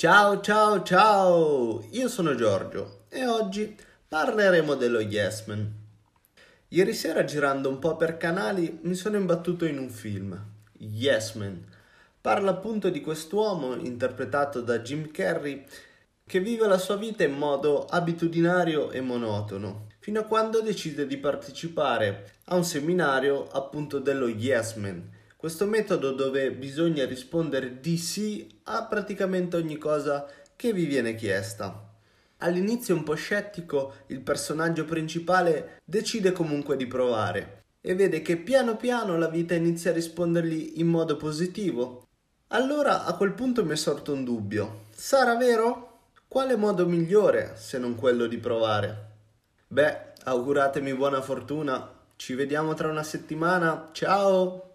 Ciao ciao ciao, io sono Giorgio e oggi parleremo dello Yes Man. Ieri sera girando un po' per canali mi sono imbattuto in un film, Yes Man. Parla appunto di quest'uomo interpretato da Jim Carrey che vive la sua vita in modo abitudinario e monotono, fino a quando decide di partecipare a un seminario appunto dello Yes Man questo metodo dove bisogna rispondere di sì a praticamente ogni cosa che vi viene chiesta. All'inizio un po' scettico, il personaggio principale decide comunque di provare e vede che piano piano la vita inizia a rispondergli in modo positivo. Allora a quel punto mi è sorto un dubbio. Sarà vero? Quale modo migliore se non quello di provare? Beh, auguratemi buona fortuna. Ci vediamo tra una settimana. Ciao!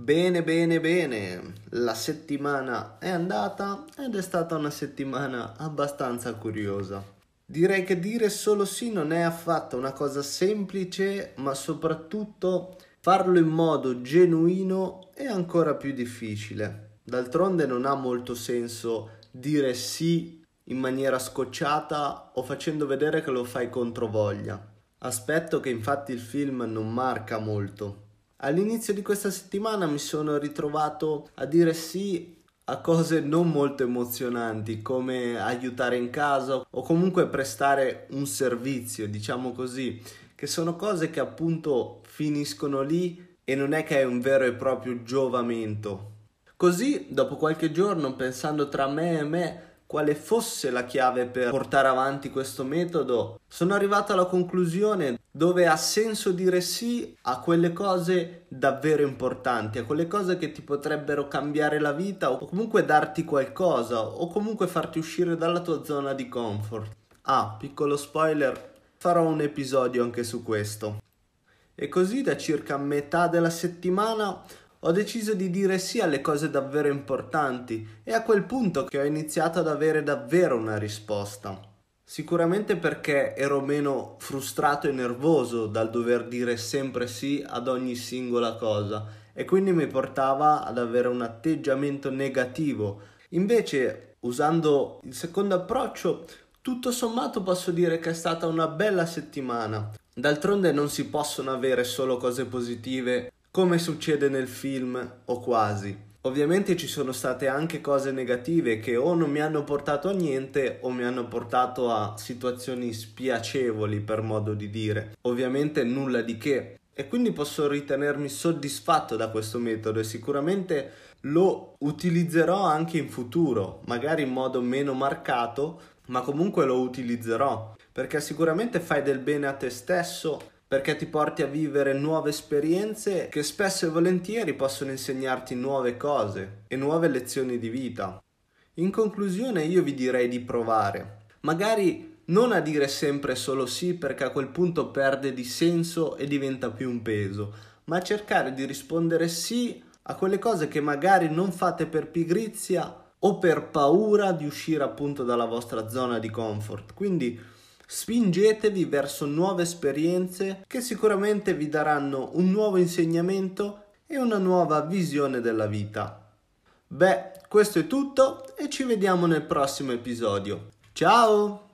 Bene, bene, bene, la settimana è andata ed è stata una settimana abbastanza curiosa. Direi che dire solo sì non è affatto una cosa semplice, ma soprattutto farlo in modo genuino è ancora più difficile. D'altronde non ha molto senso dire sì in maniera scocciata o facendo vedere che lo fai contro voglia. Aspetto che infatti il film non marca molto. All'inizio di questa settimana mi sono ritrovato a dire sì a cose non molto emozionanti come aiutare in casa o comunque prestare un servizio, diciamo così, che sono cose che appunto finiscono lì e non è che è un vero e proprio giovamento. Così, dopo qualche giorno, pensando tra me e me, quale fosse la chiave per portare avanti questo metodo, sono arrivato alla conclusione dove ha senso dire sì a quelle cose davvero importanti, a quelle cose che ti potrebbero cambiare la vita o comunque darti qualcosa o comunque farti uscire dalla tua zona di comfort. Ah, piccolo spoiler, farò un episodio anche su questo. E così da circa metà della settimana ho deciso di dire sì alle cose davvero importanti e a quel punto che ho iniziato ad avere davvero una risposta. Sicuramente perché ero meno frustrato e nervoso dal dover dire sempre sì ad ogni singola cosa e quindi mi portava ad avere un atteggiamento negativo. Invece, usando il secondo approccio, tutto sommato posso dire che è stata una bella settimana. D'altronde non si possono avere solo cose positive come succede nel film o quasi. Ovviamente ci sono state anche cose negative che o non mi hanno portato a niente o mi hanno portato a situazioni spiacevoli per modo di dire. Ovviamente nulla di che. E quindi posso ritenermi soddisfatto da questo metodo e sicuramente lo utilizzerò anche in futuro, magari in modo meno marcato, ma comunque lo utilizzerò perché sicuramente fai del bene a te stesso perché ti porti a vivere nuove esperienze che spesso e volentieri possono insegnarti nuove cose e nuove lezioni di vita. In conclusione io vi direi di provare, magari non a dire sempre solo sì perché a quel punto perde di senso e diventa più un peso, ma a cercare di rispondere sì a quelle cose che magari non fate per pigrizia o per paura di uscire appunto dalla vostra zona di comfort. Quindi Spingetevi verso nuove esperienze che sicuramente vi daranno un nuovo insegnamento e una nuova visione della vita. Beh, questo è tutto e ci vediamo nel prossimo episodio. Ciao!